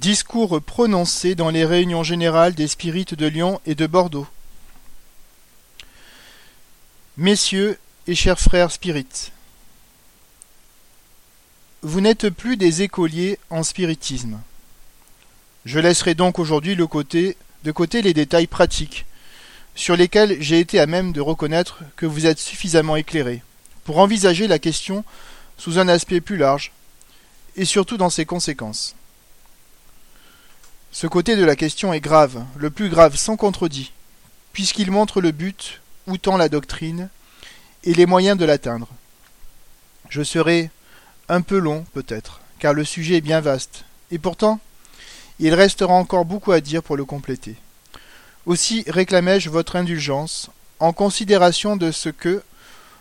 Discours prononcés dans les réunions générales des spirites de Lyon et de Bordeaux. Messieurs et chers frères spirites, vous n'êtes plus des écoliers en spiritisme. Je laisserai donc aujourd'hui de côté les détails pratiques, sur lesquels j'ai été à même de reconnaître que vous êtes suffisamment éclairés, pour envisager la question sous un aspect plus large, et surtout dans ses conséquences. Ce côté de la question est grave, le plus grave sans contredit, puisqu'il montre le but, où tend la doctrine, et les moyens de l'atteindre. Je serai un peu long, peut-être, car le sujet est bien vaste, et pourtant, il restera encore beaucoup à dire pour le compléter. Aussi réclamai-je votre indulgence, en considération de ce que,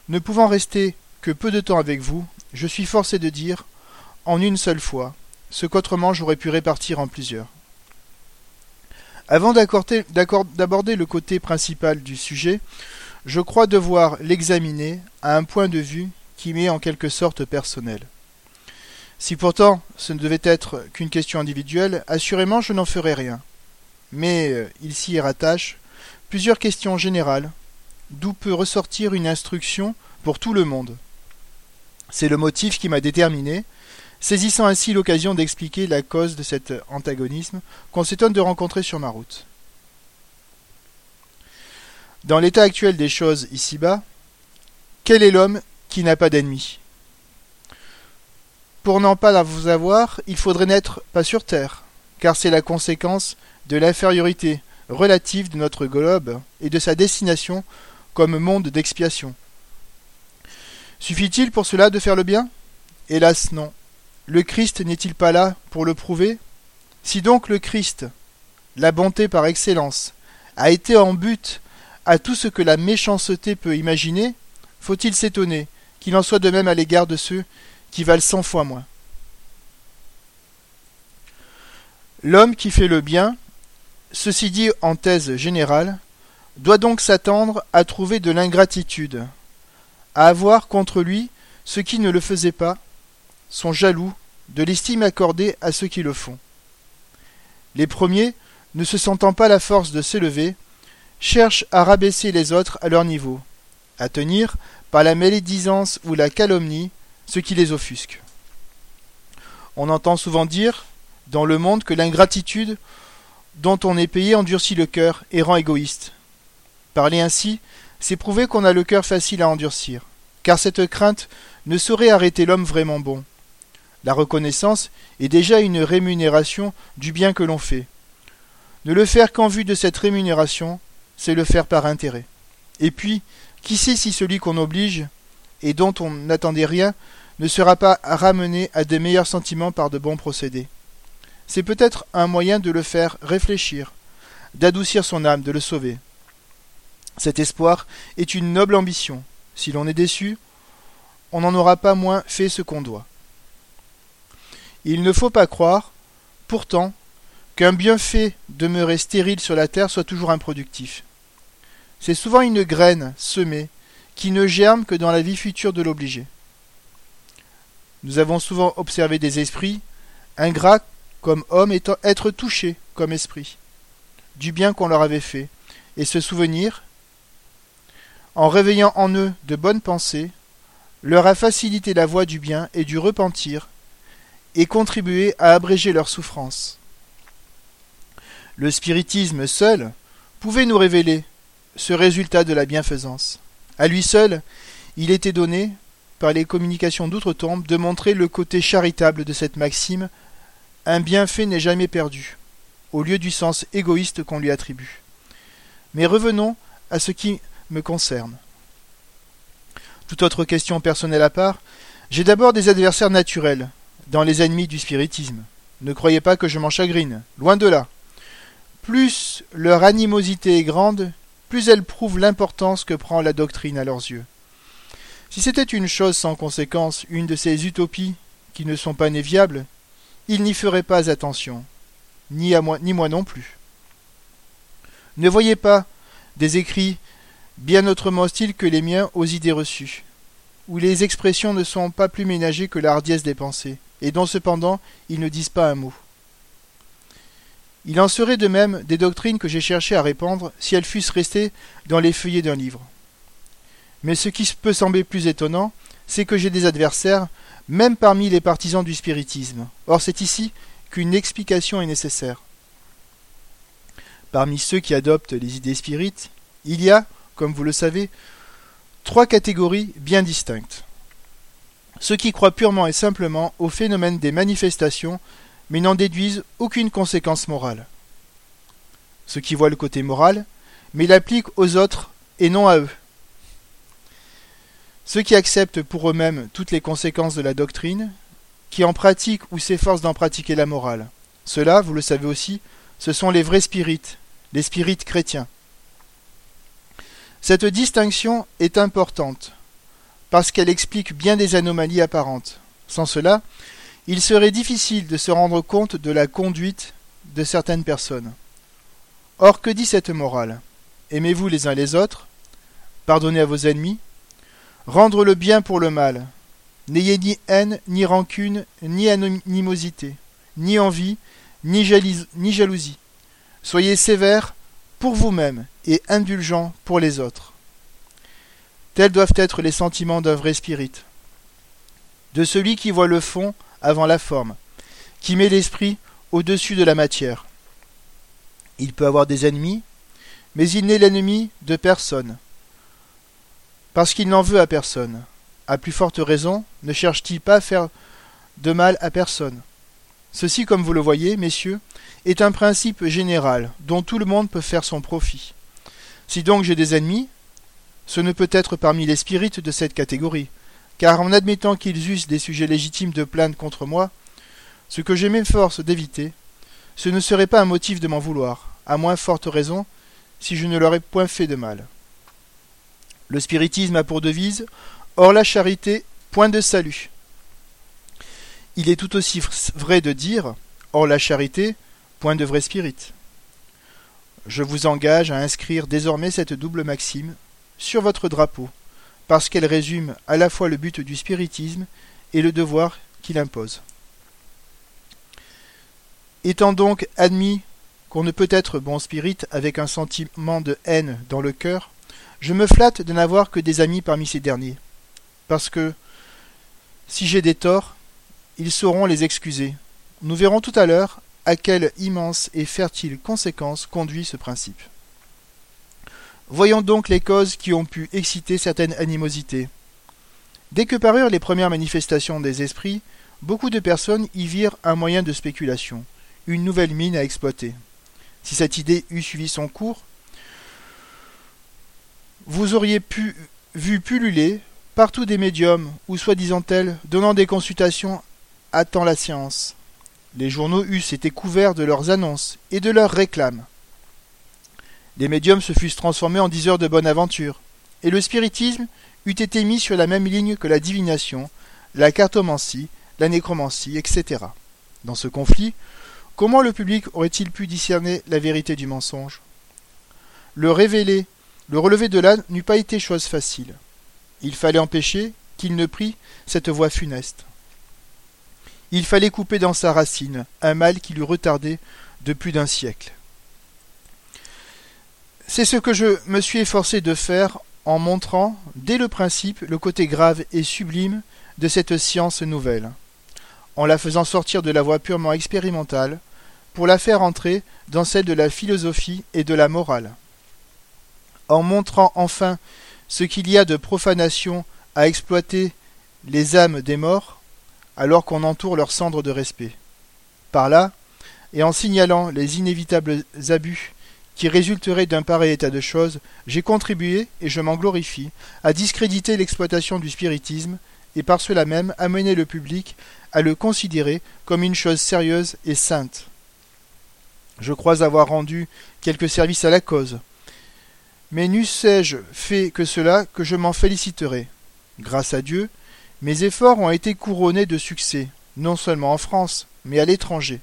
ne pouvant rester que peu de temps avec vous, je suis forcé de dire, en une seule fois, ce qu'autrement j'aurais pu répartir en plusieurs. Avant d'aborder le côté principal du sujet, je crois devoir l'examiner à un point de vue qui m'est en quelque sorte personnel. Si pourtant ce ne devait être qu'une question individuelle, assurément je n'en ferai rien. Mais euh, il s'y rattache plusieurs questions générales, d'où peut ressortir une instruction pour tout le monde. C'est le motif qui m'a déterminé, saisissant ainsi l'occasion d'expliquer la cause de cet antagonisme qu'on s'étonne de rencontrer sur ma route. Dans l'état actuel des choses ici-bas, quel est l'homme qui n'a pas d'ennemi Pour n'en pas vous avoir, il faudrait n'être pas sur Terre, car c'est la conséquence de l'infériorité relative de notre globe et de sa destination comme monde d'expiation. Suffit-il pour cela de faire le bien? Hélas non. Le Christ n'est-il pas là pour le prouver? Si donc le Christ, la bonté par excellence, a été en but à tout ce que la méchanceté peut imaginer, faut-il s'étonner qu'il en soit de même à l'égard de ceux qui valent cent fois moins? L'homme qui fait le bien, ceci dit en thèse générale, doit donc s'attendre à trouver de l'ingratitude, à avoir contre lui ce qui ne le faisait pas, sont jaloux de l'estime accordée à ceux qui le font. Les premiers, ne se sentant pas la force de s'élever, cherchent à rabaisser les autres à leur niveau, à tenir, par la médisance ou la calomnie, ce qui les offusque. On entend souvent dire, dans le monde, que l'ingratitude dont on est payé endurcit le cœur et rend égoïste. Parler ainsi, c'est prouver qu'on a le cœur facile à endurcir, car cette crainte ne saurait arrêter l'homme vraiment bon. La reconnaissance est déjà une rémunération du bien que l'on fait. Ne le faire qu'en vue de cette rémunération, c'est le faire par intérêt. Et puis, qui sait si celui qu'on oblige, et dont on n'attendait rien, ne sera pas ramené à des meilleurs sentiments par de bons procédés. C'est peut-être un moyen de le faire réfléchir, d'adoucir son âme, de le sauver. Cet espoir est une noble ambition. Si l'on est déçu, on n'en aura pas moins fait ce qu'on doit. Il ne faut pas croire, pourtant, qu'un bienfait demeuré stérile sur la terre soit toujours improductif. C'est souvent une graine semée qui ne germe que dans la vie future de l'obligé. Nous avons souvent observé des esprits, ingrats comme hommes, être touchés comme esprit, du bien qu'on leur avait fait, et se souvenir, en réveillant en eux de bonnes pensées, leur a facilité la voie du bien et du repentir et contribuer à abréger leurs souffrances. Le spiritisme seul pouvait nous révéler ce résultat de la bienfaisance. À lui seul, il était donné, par les communications d'outre-tombe, de montrer le côté charitable de cette maxime un bienfait n'est jamais perdu, au lieu du sens égoïste qu'on lui attribue. Mais revenons à ce qui me concerne. Toute autre question personnelle à part, j'ai d'abord des adversaires naturels, dans les ennemis du spiritisme. Ne croyez pas que je m'en chagrine, loin de là. Plus leur animosité est grande, plus elle prouve l'importance que prend la doctrine à leurs yeux. Si c'était une chose sans conséquence, une de ces utopies qui ne sont pas néviables, ils n'y feraient pas attention, ni moi, moi non plus. Ne voyez pas des écrits bien autrement hostiles que les miens aux idées reçues, où les expressions ne sont pas plus ménagées que la hardiesse des pensées, et dont cependant ils ne disent pas un mot. Il en serait de même des doctrines que j'ai cherché à répandre si elles fussent restées dans les feuillets d'un livre. Mais ce qui peut sembler plus étonnant, c'est que j'ai des adversaires, même parmi les partisans du spiritisme. Or c'est ici qu'une explication est nécessaire. Parmi ceux qui adoptent les idées spirites, il y a, comme vous le savez, trois catégories bien distinctes. Ceux qui croient purement et simplement au phénomène des manifestations, mais n'en déduisent aucune conséquence morale. Ceux qui voient le côté moral, mais l'appliquent aux autres et non à eux. Ceux qui acceptent pour eux-mêmes toutes les conséquences de la doctrine, qui en pratiquent ou s'efforcent d'en pratiquer la morale. Ceux-là, vous le savez aussi, ce sont les vrais spirites, les spirites chrétiens. Cette distinction est importante, parce qu'elle explique bien des anomalies apparentes. Sans cela, il serait difficile de se rendre compte de la conduite de certaines personnes. Or, que dit cette morale? Aimez-vous les uns les autres, pardonnez à vos ennemis, rendre le bien pour le mal, n'ayez ni haine, ni rancune, ni animosité, ni envie, ni, jalousie. Soyez sévères pour vous-même et indulgents pour les autres. Tels doivent être les sentiments d'un vrai spirit, de celui qui voit le fond avant la forme, qui met l'esprit au-dessus de la matière. Il peut avoir des ennemis, mais il n'est l'ennemi de personne, parce qu'il n'en veut à personne. À plus forte raison, ne cherche-t-il pas à faire de mal à personne? Ceci, comme vous le voyez, messieurs, est un principe général dont tout le monde peut faire son profit. Si donc j'ai des ennemis, ce ne peut être parmi les spirites de cette catégorie, car en admettant qu'ils eussent des sujets légitimes de plainte contre moi, ce que j'ai m'efforce d'éviter, ce ne serait pas un motif de m'en vouloir, à moins forte raison, si je ne leur ai point fait de mal. Le spiritisme a pour devise Or la charité, point de salut. Il est tout aussi vrai de dire Or la charité, point de vrai spirit. Je vous engage à inscrire désormais cette double maxime sur votre drapeau, parce qu'elle résume à la fois le but du spiritisme et le devoir qu'il impose. Étant donc admis qu'on ne peut être bon spirit avec un sentiment de haine dans le cœur, je me flatte de n'avoir que des amis parmi ces derniers, parce que si j'ai des torts, ils sauront les excuser. Nous verrons tout à l'heure à quelle immense et fertile conséquence conduit ce principe. Voyons donc les causes qui ont pu exciter certaines animosités. Dès que parurent les premières manifestations des esprits, beaucoup de personnes y virent un moyen de spéculation, une nouvelle mine à exploiter. Si cette idée eût suivi son cours, vous auriez pu vu pulluler partout des médiums, ou soi-disant tels, donnant des consultations attend la science. Les journaux eussent été couverts de leurs annonces et de leurs réclames. Les médiums se fussent transformés en diseurs de bonne aventure, et le spiritisme eût été mis sur la même ligne que la divination, la cartomancie, la nécromancie, etc. Dans ce conflit, comment le public aurait-il pu discerner la vérité du mensonge? Le révéler le relevé de l'âne n'eût pas été chose facile. Il fallait empêcher qu'il ne prît cette voie funeste. Il fallait couper dans sa racine un mal qui l'eût retardé de plus d'un siècle. C'est ce que je me suis efforcé de faire en montrant, dès le principe, le côté grave et sublime de cette science nouvelle, en la faisant sortir de la voie purement expérimentale, pour la faire entrer dans celle de la philosophie et de la morale en montrant enfin ce qu'il y a de profanation à exploiter les âmes des morts, alors qu'on entoure leurs cendres de respect. Par là, et en signalant les inévitables abus qui résulteraient d'un pareil état de choses, j'ai contribué, et je m'en glorifie, à discréditer l'exploitation du spiritisme, et par cela même amener le public à le considérer comme une chose sérieuse et sainte. Je crois avoir rendu quelque service à la cause, mais n'eussé-je fait que cela, que je m'en féliciterais. Grâce à Dieu, mes efforts ont été couronnés de succès, non seulement en France, mais à l'étranger.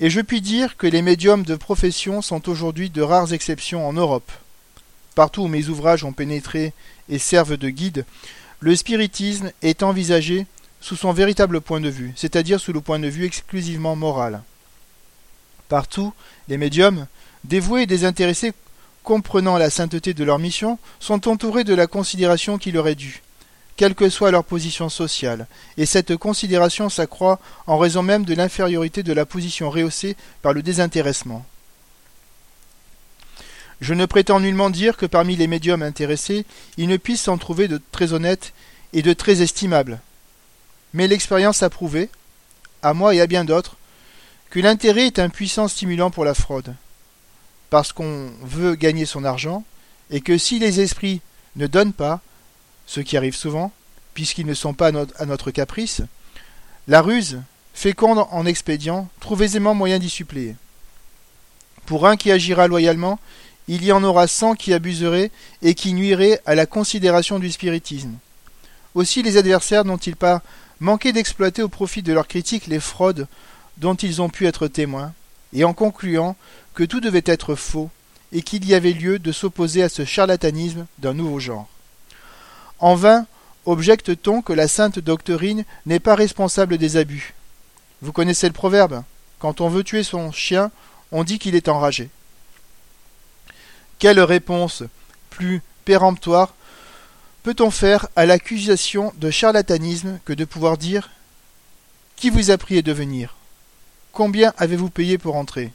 Et je puis dire que les médiums de profession sont aujourd'hui de rares exceptions en Europe. Partout où mes ouvrages ont pénétré et servent de guide, le spiritisme est envisagé sous son véritable point de vue, c'est-à-dire sous le point de vue exclusivement moral. Partout, les médiums, dévoués et désintéressés comprenant la sainteté de leur mission, sont entourés de la considération qui leur est due, quelle que soit leur position sociale, et cette considération s'accroît en raison même de l'infériorité de la position rehaussée par le désintéressement. Je ne prétends nullement dire que parmi les médiums intéressés, il ne puisse s'en trouver de très honnêtes et de très estimables. Mais l'expérience a prouvé, à moi et à bien d'autres, que l'intérêt est un puissant stimulant pour la fraude, parce qu'on veut gagner son argent, et que si les esprits ne donnent pas, ce qui arrive souvent, puisqu'ils ne sont pas à notre caprice, la ruse, féconde en expédient, trouve aisément moyen d'y suppléer. Pour un qui agira loyalement, il y en aura cent qui abuseraient et qui nuiraient à la considération du spiritisme. Aussi les adversaires n'ont-ils pas manqué d'exploiter au profit de leurs critiques les fraudes dont ils ont pu être témoins, et en concluant que tout devait être faux, et qu'il y avait lieu de s'opposer à ce charlatanisme d'un nouveau genre. En vain objecte-t-on que la sainte doctrine n'est pas responsable des abus? Vous connaissez le proverbe Quand on veut tuer son chien, on dit qu'il est enragé. Quelle réponse plus péremptoire peut-on faire à l'accusation de charlatanisme que de pouvoir dire Qui vous a prié de venir Combien avez-vous payé pour entrer?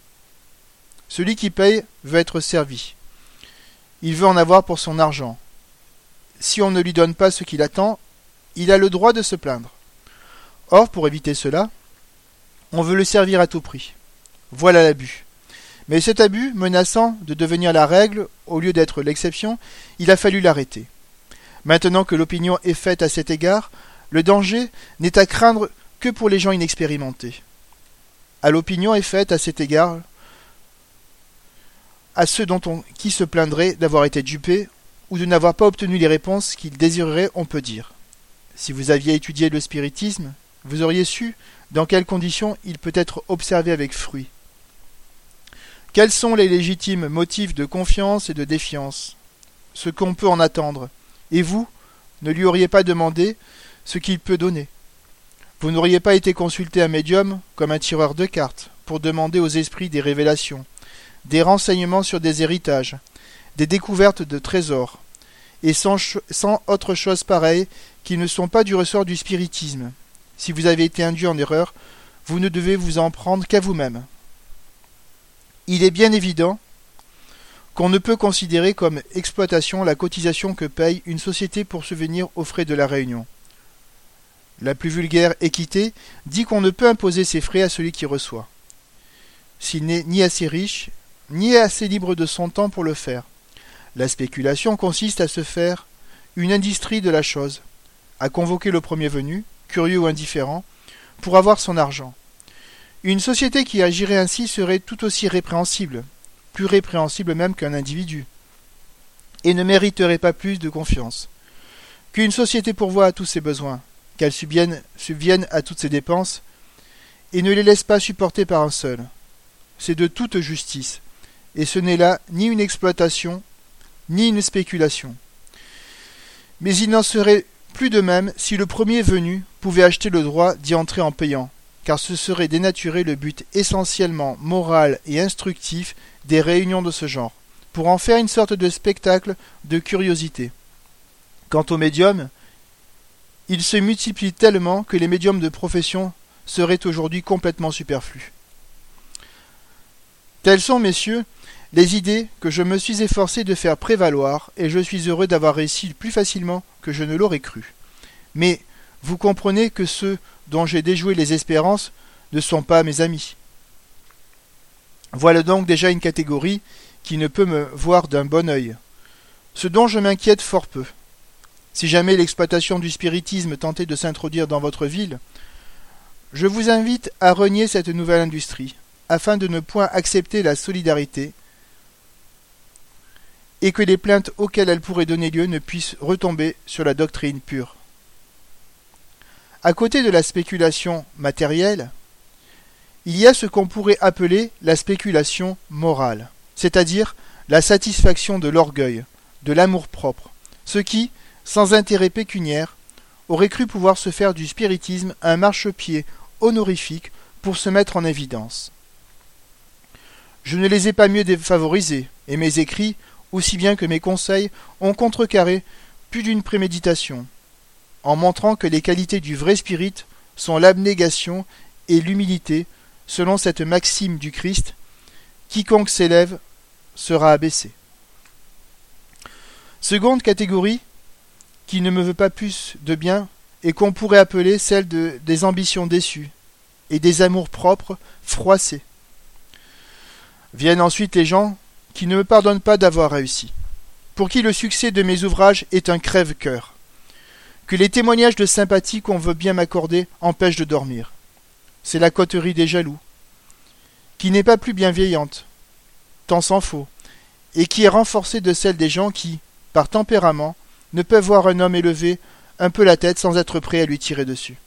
Celui qui paye veut être servi. Il veut en avoir pour son argent. Si on ne lui donne pas ce qu'il attend, il a le droit de se plaindre. Or, pour éviter cela, on veut le servir à tout prix. Voilà l'abus. Mais cet abus, menaçant de devenir la règle au lieu d'être l'exception, il a fallu l'arrêter. Maintenant que l'opinion est faite à cet égard, le danger n'est à craindre que pour les gens inexpérimentés. À l'opinion est faite à cet égard à ceux dont on, qui se plaindraient d'avoir été dupés ou de n'avoir pas obtenu les réponses qu'ils désireraient, on peut dire. Si vous aviez étudié le spiritisme, vous auriez su dans quelles conditions il peut être observé avec fruit. Quels sont les légitimes motifs de confiance et de défiance? Ce qu'on peut en attendre. Et vous, ne lui auriez pas demandé ce qu'il peut donner. Vous n'auriez pas été consulté un médium comme un tireur de cartes pour demander aux esprits des révélations, des renseignements sur des héritages, des découvertes de trésors, et sans, sans autre chose pareille qui ne sont pas du ressort du spiritisme. Si vous avez été induit en erreur, vous ne devez vous en prendre qu'à vous-même. Il est bien évident qu'on ne peut considérer comme exploitation la cotisation que paye une société pour subvenir aux frais de la réunion. La plus vulgaire équité dit qu'on ne peut imposer ses frais à celui qui reçoit, s'il n'est ni assez riche, ni assez libre de son temps pour le faire. La spéculation consiste à se faire une industrie de la chose, à convoquer le premier venu, curieux ou indifférent, pour avoir son argent. Une société qui agirait ainsi serait tout aussi répréhensible, plus répréhensible même qu'un individu, et ne mériterait pas plus de confiance. Qu'une société pourvoie à tous ses besoins, qu'elle subvienne, à toutes ses dépenses, et ne les laisse pas supporter par un seul. C'est de toute justice, et ce n'est là ni une exploitation, ni une spéculation. Mais il n'en serait plus de même si le premier venu pouvait acheter le droit d'y entrer en payant, car ce serait dénaturer le but essentiellement moral et instructif des réunions de ce genre, pour en faire une sorte de spectacle de curiosité. Quant aux médiums, ils se multiplient tellement que les médiums de profession seraient aujourd'hui complètement superflus. Telles sont, messieurs, les idées que je me suis efforcé de faire prévaloir, et je suis heureux d'avoir réussi plus facilement que je ne l'aurais cru. Mais vous comprenez que ceux dont j'ai déjoué les espérances ne sont pas mes amis. Voilà donc déjà une catégorie qui ne peut me voir d'un bon œil. Ce dont je m'inquiète fort peu. Si jamais l'exploitation du spiritisme tentait de s'introduire dans votre ville, je vous invite à renier cette nouvelle industrie, afin de ne point accepter la solidarité, et que les plaintes auxquelles elle pourrait donner lieu ne puissent retomber sur la doctrine pure. À côté de la spéculation matérielle, il y a ce qu'on pourrait appeler la spéculation morale, c'est-à-dire la satisfaction de l'orgueil, de l'amour-propre, ce qui, sans intérêt pécuniaire, aurait cru pouvoir se faire du spiritisme un marchepied honorifique pour se mettre en évidence. Je ne les ai pas mieux défavorisés, et mes écrits, aussi bien que mes conseils, ont contrecarré plus d'une préméditation, en montrant que les qualités du vrai spirit sont l'abnégation et l'humilité, selon cette maxime du Christ, quiconque s'élève sera abaissé. Seconde catégorie, qui ne me veut pas plus de bien, et qu'on pourrait appeler celle de, des ambitions déçues et des amours propres froissés. Viennent ensuite les gens qui ne me pardonnent pas d'avoir réussi, pour qui le succès de mes ouvrages est un crève-cœur, que les témoignages de sympathie qu'on veut bien m'accorder empêchent de dormir. C'est la coterie des jaloux, qui n'est pas plus bienveillante, tant s'en faut, et qui est renforcée de celle des gens qui, par tempérament, ne peuvent voir un homme élever un peu la tête sans être prêt à lui tirer dessus.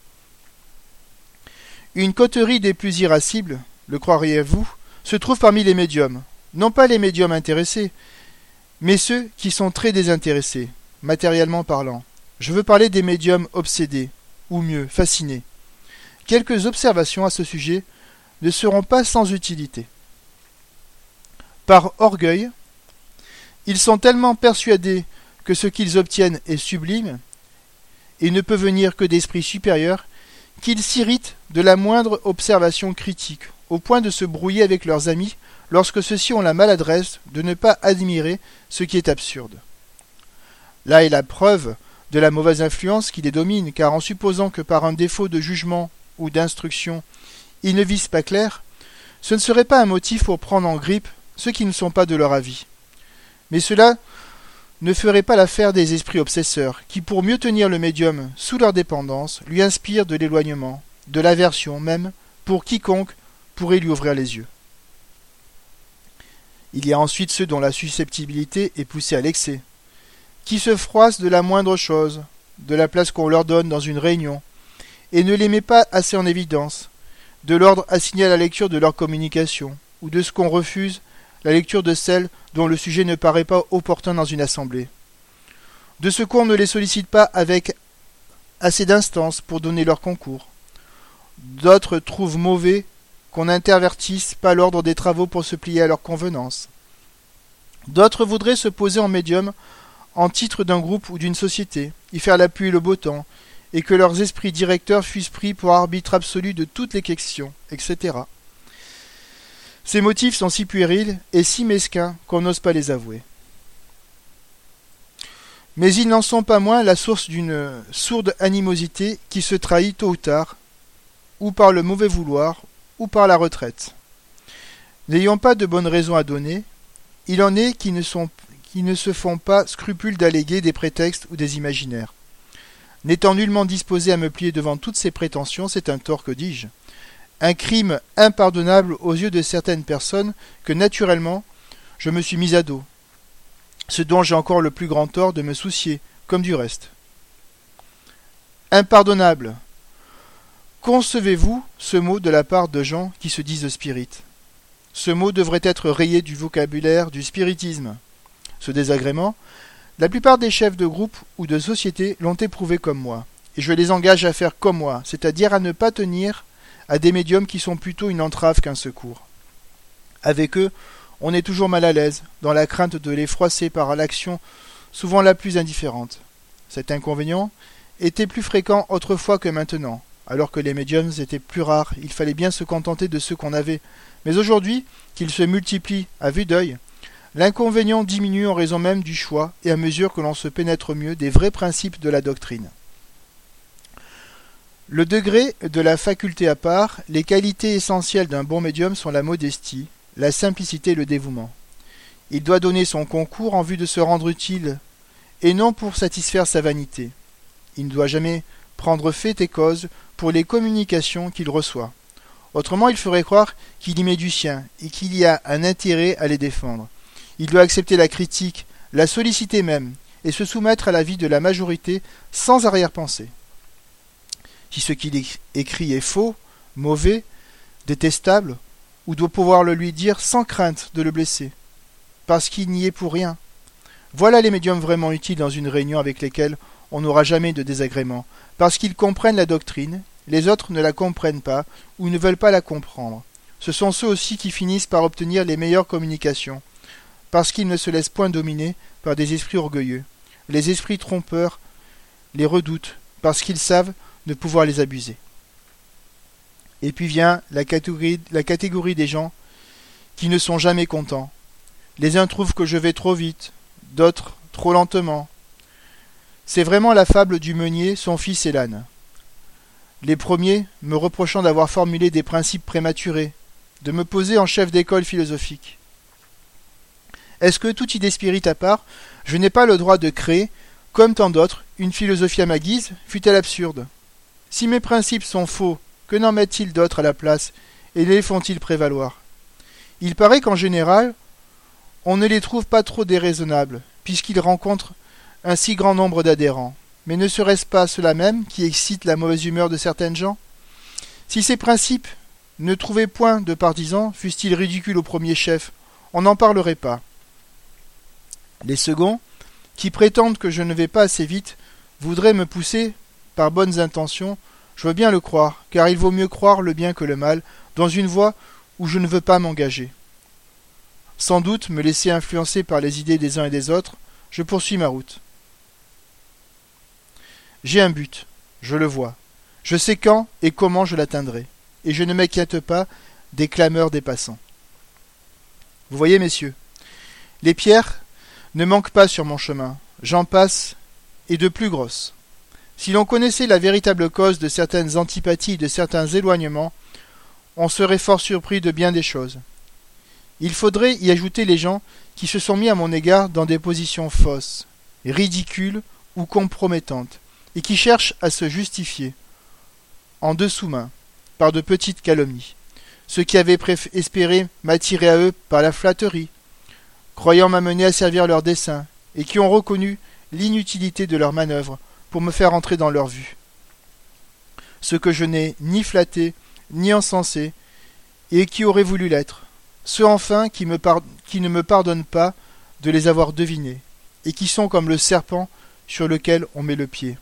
Une coterie des plus irascibles, le croiriez-vous, se trouve parmi les médiums, non pas les médiums intéressés, mais ceux qui sont très désintéressés, matériellement parlant. Je veux parler des médiums obsédés, ou mieux, fascinés. Quelques observations à ce sujet ne seront pas sans utilité. Par orgueil, ils sont tellement persuadés que ce qu'ils obtiennent est sublime, et ne peut venir que d'esprits supérieurs, qu'ils s'irritent de la moindre observation critique, au point de se brouiller avec leurs amis lorsque ceux-ci ont la maladresse de ne pas admirer ce qui est absurde. Là est la preuve de la mauvaise influence qui les domine, car en supposant que par un défaut de jugement ou d'instruction ils ne visent pas clair, ce ne serait pas un motif pour prendre en grippe ceux qui ne sont pas de leur avis. Mais cela ne ferait pas l'affaire des esprits obsesseurs, qui pour mieux tenir le médium sous leur dépendance, lui inspirent de l'éloignement, de l'aversion même, pour quiconque pourrait lui ouvrir les yeux. Il y a ensuite ceux dont la susceptibilité est poussée à l'excès, qui se froissent de la moindre chose, de la place qu'on leur donne dans une réunion, et ne les met pas assez en évidence, de l'ordre assigné à la lecture de leur communication, ou de ce qu'on refuse la lecture de celle dont le sujet ne paraît pas opportun dans une assemblée. De ce qu'on ne les sollicite pas avec assez d'instance pour donner leur concours. D'autres trouvent mauvais qu'on n'intervertisse pas l'ordre des travaux pour se plier à leur convenance. D'autres voudraient se poser en médium en titre d'un groupe ou d'une société, y faire l'appui et le beau temps, et que leurs esprits directeurs fussent pris pour arbitre absolu de toutes les questions, etc. Ces motifs sont si puérils et si mesquins qu'on n'ose pas les avouer. Mais ils n'en sont pas moins la source d'une sourde animosité qui se trahit tôt ou tard, ou par le mauvais vouloir, ou par la retraite. N'ayant pas de bonnes raisons à donner, il en est qui ne, qui ne se font pas scrupule d'alléguer des prétextes ou des imaginaires. N'étant nullement disposé à me plier devant toutes ces prétentions, c'est un tort que dis-je? Un crime impardonnable aux yeux de certaines personnes que naturellement je me suis mis à dos, ce dont j'ai encore le plus grand tort de me soucier, comme du reste. Impardonnable. Concevez-vous ce mot de la part de gens qui se disent spirites? Ce mot devrait être rayé du vocabulaire du spiritisme. Ce désagrément, la plupart des chefs de groupe ou de société l'ont éprouvé comme moi, et je les engage à faire comme moi, c'est-à-dire à ne pas tenir à des médiums qui sont plutôt une entrave qu'un secours. Avec eux, on est toujours mal à l'aise, dans la crainte de les froisser par l'action souvent la plus indifférente. Cet inconvénient était plus fréquent autrefois que maintenant. Alors que les médiums étaient plus rares, il fallait bien se contenter de ceux qu'on avait. Mais aujourd'hui, qu'ils se multiplient à vue d'œil, l'inconvénient diminue en raison même du choix et à mesure que l'on se pénètre mieux des vrais principes de la doctrine. Le degré de la faculté à part, les qualités essentielles d'un bon médium sont la modestie, la simplicité et le dévouement. Il doit donner son concours en vue de se rendre utile, et non pour satisfaire sa vanité. Il ne doit jamais prendre fait et cause les communications qu'il reçoit. Autrement, il ferait croire qu'il y met du sien et qu'il y a un intérêt à les défendre. Il doit accepter la critique, la solliciter même, et se soumettre à la vie de la majorité sans arrière-pensée. Si ce qu'il écrit est faux, mauvais, détestable, ou doit pouvoir le lui dire sans crainte de le blesser, parce qu'il n'y est pour rien. Voilà les médiums vraiment utiles dans une réunion avec lesquels on n'aura jamais de désagrément, parce qu'ils comprennent la doctrine, les autres ne la comprennent pas ou ne veulent pas la comprendre. ce sont ceux aussi qui finissent par obtenir les meilleures communications, parce qu'ils ne se laissent point dominer par des esprits orgueilleux. Les esprits trompeurs les redoutent, parce qu'ils savent ne pouvoir les abuser. Et puis vient la catégorie, des gens qui ne sont jamais contents. Les uns trouvent que je vais trop vite, d'autres trop lentement. C'est vraiment la fable du meunier, son fils et l'âne. Les premiers me reprochant d'avoir formulé des principes prématurés, de me poser en chef d'école philosophique. Est-ce que, toute idée spirit à part, je n'ai pas le droit de créer, comme tant d'autres, une philosophie à ma guise, fût-elle absurde? Si mes principes sont faux, que n'en mettent-ils d'autres à la place, et les font-ils prévaloir? Il paraît qu'en général, on ne les trouve pas trop déraisonnables, puisqu'ils rencontrent un si grand nombre d'adhérents. Mais ne serait-ce pas cela même qui excite la mauvaise humeur de certaines gens? Si ces principes ne trouvaient point de partisans, fussent-ils ridicules au premier chef, on n'en parlerait pas. Les seconds, qui prétendent que je ne vais pas assez vite, voudraient me pousser, par bonnes intentions, je veux bien le croire, car il vaut mieux croire le bien que le mal, dans une voie où je ne veux pas m'engager. Sans doute me laisser influencer par les idées des uns et des autres, je poursuis ma route. J'ai un but, je le vois. Je sais quand et comment je l'atteindrai, et je ne m'inquiète pas des clameurs des passants. Vous voyez, messieurs, les pierres ne manquent pas sur mon chemin, j'en passe, et de plus grosses. Si l'on connaissait la véritable cause de certaines antipathies de certains éloignements, on serait fort surpris de bien des choses. Il faudrait y ajouter les gens qui se sont mis à mon égard dans des positions fausses, ridicules ou compromettantes, et qui cherchent à se justifier, en dessous-main, par de petites calomnies. Ceux qui avaient espéré m'attirer à eux par la flatterie, croyant m'amener à servir leurs desseins, et qui ont reconnu l'inutilité de leurs manœuvres pour me faire entrer dans leur vue. Ceux que je n'ai ni flatté, ni encensé, et qui auraient voulu l'être. Ceux enfin qui ne me pardonnent pas de les avoir devinés, et qui sont comme le serpent sur lequel on met le pied.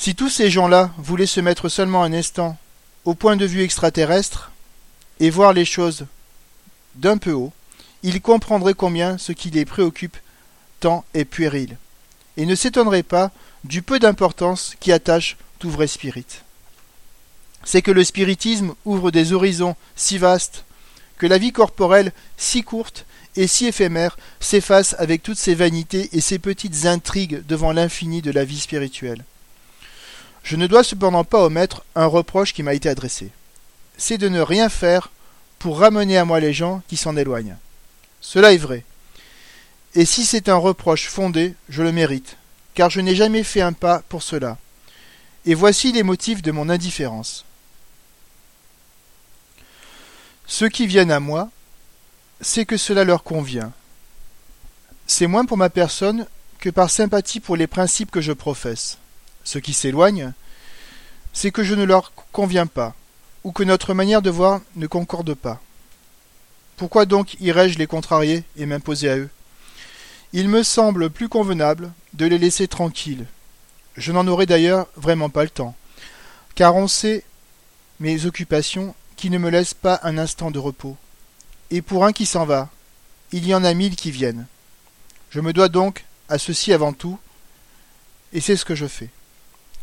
Si tous ces gens-là voulaient se mettre seulement un instant au point de vue extraterrestre et voir les choses d'un peu haut, ils comprendraient combien ce qui les préoccupe tant est puéril, et ne s'étonneraient pas du peu d'importance qui attache tout vrai spirit. C'est que le spiritisme ouvre des horizons si vastes que la vie corporelle si courte et si éphémère s'efface avec toutes ses vanités et ses petites intrigues devant l'infini de la vie spirituelle. Je ne dois cependant pas omettre un reproche qui m'a été adressé. C'est de ne rien faire pour ramener à moi les gens qui s'en éloignent. Cela est vrai. Et si c'est un reproche fondé, je le mérite, car je n'ai jamais fait un pas pour cela. Et voici les motifs de mon indifférence. Ceux qui viennent à moi, c'est que cela leur convient. C'est moins pour ma personne que par sympathie pour les principes que je professe ceux qui s'éloignent, c'est que je ne leur conviens pas, ou que notre manière de voir ne concorde pas. Pourquoi donc irais-je les contrarier et m'imposer à eux? Il me semble plus convenable de les laisser tranquilles. Je n'en aurai d'ailleurs vraiment pas le temps, car on sait mes occupations qui ne me laissent pas un instant de repos. Et pour un qui s'en va, il y en a mille qui viennent. Je me dois donc à ceci avant tout, et c'est ce que je fais.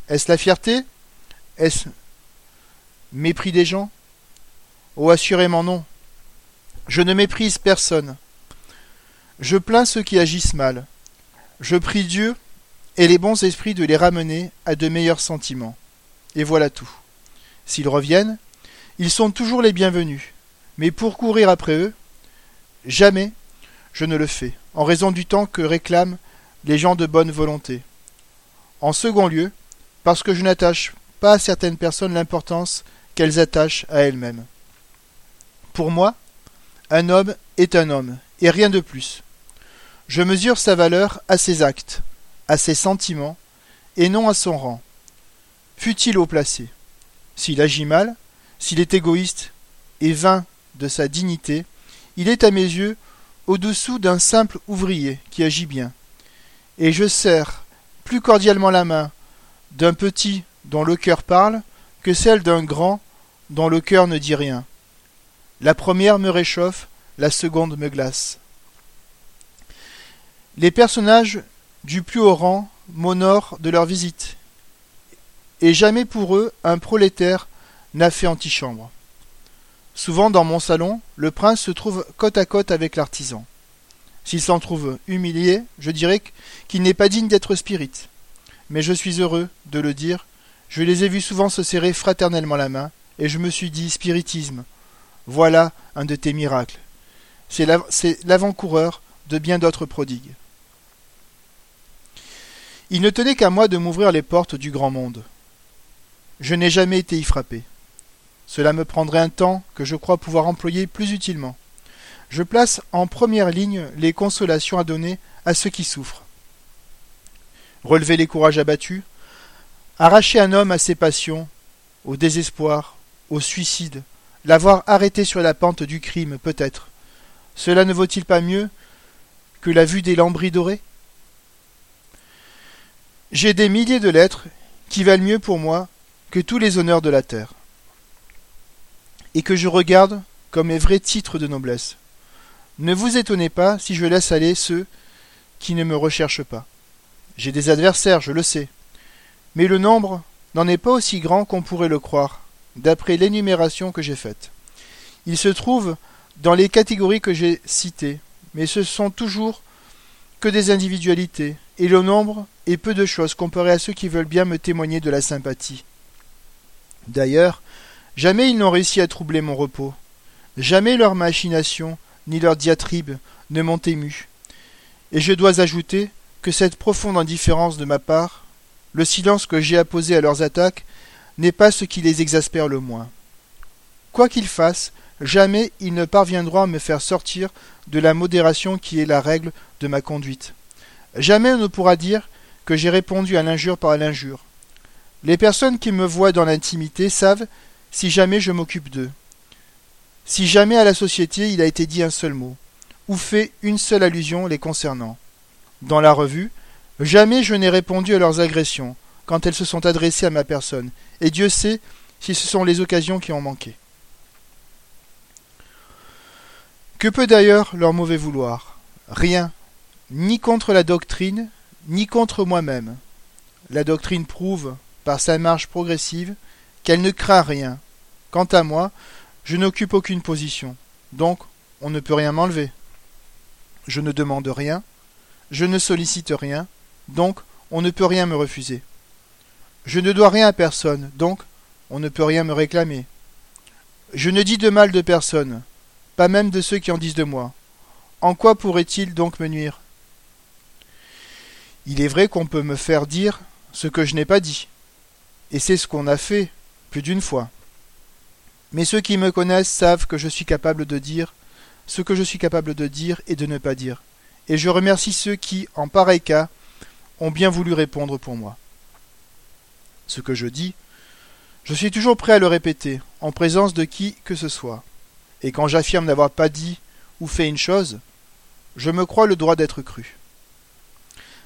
Est-ce la fierté? Est-ce mépris des gens? Oh, assurément non. Je ne méprise personne. Je plains ceux qui agissent mal. Je prie Dieu et les bons esprits de les ramener à de meilleurs sentiments. Et voilà tout. S'ils reviennent, ils sont toujours les bienvenus. Mais pour courir après eux, jamais je ne le fais, en raison du temps que réclament les gens de bonne volonté. En second lieu, parce que je n'attache pas à certaines personnes l'importance qu'elles attachent à elles-mêmes. Pour moi, un homme est un homme, et rien de plus. Je mesure sa valeur à ses actes, à ses sentiments, et non à son rang. Fût-il haut placé. S'il agit mal, s'il est égoïste et vain de sa dignité, il est à mes yeux au-dessous d'un simple ouvrier qui agit bien. Et je serre plus cordialement la main d'un petit dont le cœur parle que celle d'un grand dont le cœur ne dit rien. La première me réchauffe, la seconde me glace. Les personnages du plus haut rang m'honorent de leur visite, et jamais pour eux un prolétaire n'a fait antichambre. Souvent dans mon salon, le prince se trouve côte à côte avec l'artisan. S'il s'en trouve humilié, je dirais qu'il n'est pas digne d'être spirit. Mais je suis heureux de le dire, je les ai vus souvent se serrer fraternellement la main, et je me suis dit spiritisme, voilà un de tes miracles. C'est l'avant-coureur de bien d'autres prodigues. Il ne tenait qu'à moi de m'ouvrir les portes du grand monde. Je n'ai jamais été y frappé. Cela me prendrait un temps que je crois pouvoir employer plus utilement. Je place en première ligne les consolations à donner à ceux qui souffrent. Relever les courages abattus, arracher un homme à ses passions, au désespoir, au suicide, l'avoir arrêté sur la pente du crime, peut-être. Cela ne vaut-il pas mieux que la vue des lambris dorés? J'ai des milliers de lettres qui valent mieux pour moi que tous les honneurs de la terre, et que je regarde comme mes vrais titres de noblesse. Ne vous étonnez pas si je laisse aller ceux qui ne me recherchent pas. J'ai des adversaires, je le sais, mais le nombre n'en est pas aussi grand qu'on pourrait le croire, d'après l'énumération que j'ai faite. Il se trouve dans les catégories que j'ai citées, mais ce sont toujours que des individualités, et le nombre est peu de choses comparé à ceux qui veulent bien me témoigner de la sympathie. D'ailleurs, jamais ils n'ont réussi à troubler mon repos. Jamais leurs machinations ni leurs diatribes ne m'ont ému. Et je dois ajouter que cette profonde indifférence de ma part, le silence que j'ai apposé à leurs attaques, n'est pas ce qui les exaspère le moins. Quoi qu'ils fassent, jamais ils ne parviendront à me faire sortir de la modération qui est la règle de ma conduite. Jamais on ne pourra dire que j'ai répondu à l'injure par l'injure. Les personnes qui me voient dans l'intimité savent si jamais je m'occupe d'eux. Si jamais à la société il a été dit un seul mot, ou fait une seule allusion les concernant. Dans la revue, jamais je n'ai répondu à leurs agressions, quand elles se sont adressées à ma personne, et Dieu sait si ce sont les occasions qui ont manqué. Que peut d'ailleurs leur mauvais vouloir? Rien, ni contre la doctrine, ni contre moi-même. La doctrine prouve, par sa marche progressive, qu'elle ne craint rien. Quant à moi, je n'occupe aucune position, donc on ne peut rien m'enlever. Je ne demande rien, je ne sollicite rien, donc on ne peut rien me refuser. Je ne dois rien à personne, donc on ne peut rien me réclamer. Je ne dis de mal de personne, pas même de ceux qui en disent de moi. En quoi pourrait-il donc me nuire? Il est vrai qu'on peut me faire dire ce que je n'ai pas dit, et c'est ce qu'on a fait plus d'une fois. Mais ceux qui me connaissent savent que je suis capable de dire ce que je suis capable de dire et de ne pas dire, et je remercie ceux qui, en pareil cas, ont bien voulu répondre pour moi ce que je dis, je suis toujours prêt à le répéter, en présence de qui que ce soit. Et quand j'affirme n'avoir pas dit ou fait une chose, je me crois le droit d'être cru.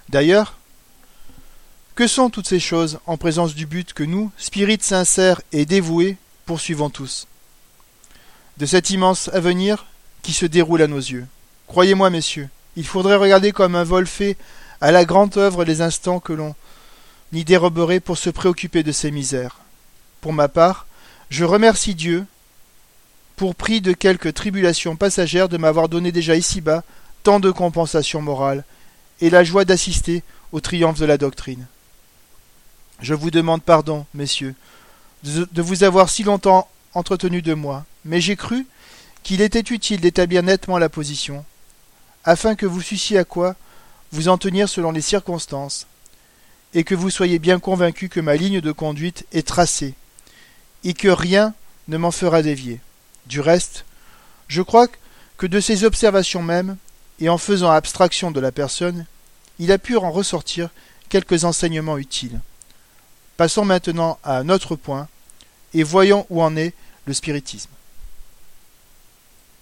D'ailleurs, que sont toutes ces choses en présence du but que nous, spirites sincères et dévoués, poursuivons tous? De cet immense avenir qui se déroule à nos yeux. Croyez-moi, messieurs, il faudrait regarder comme un vol fait à la grande œuvre les instants que l'on ni déroberait pour se préoccuper de ses misères. Pour ma part, je remercie Dieu pour prix de quelques tribulations passagères de m'avoir donné déjà ici-bas tant de compensations morales et la joie d'assister au triomphe de la doctrine. Je vous demande pardon, messieurs, de vous avoir si longtemps entretenu de moi, mais j'ai cru qu'il était utile d'établir nettement la position, afin que vous sussiez à quoi vous en tenir selon les circonstances, et que vous soyez bien convaincu que ma ligne de conduite est tracée, et que rien ne m'en fera dévier. Du reste, je crois que de ces observations mêmes, et en faisant abstraction de la personne, il a pu en ressortir quelques enseignements utiles. Passons maintenant à un autre point, et voyons où en est le spiritisme.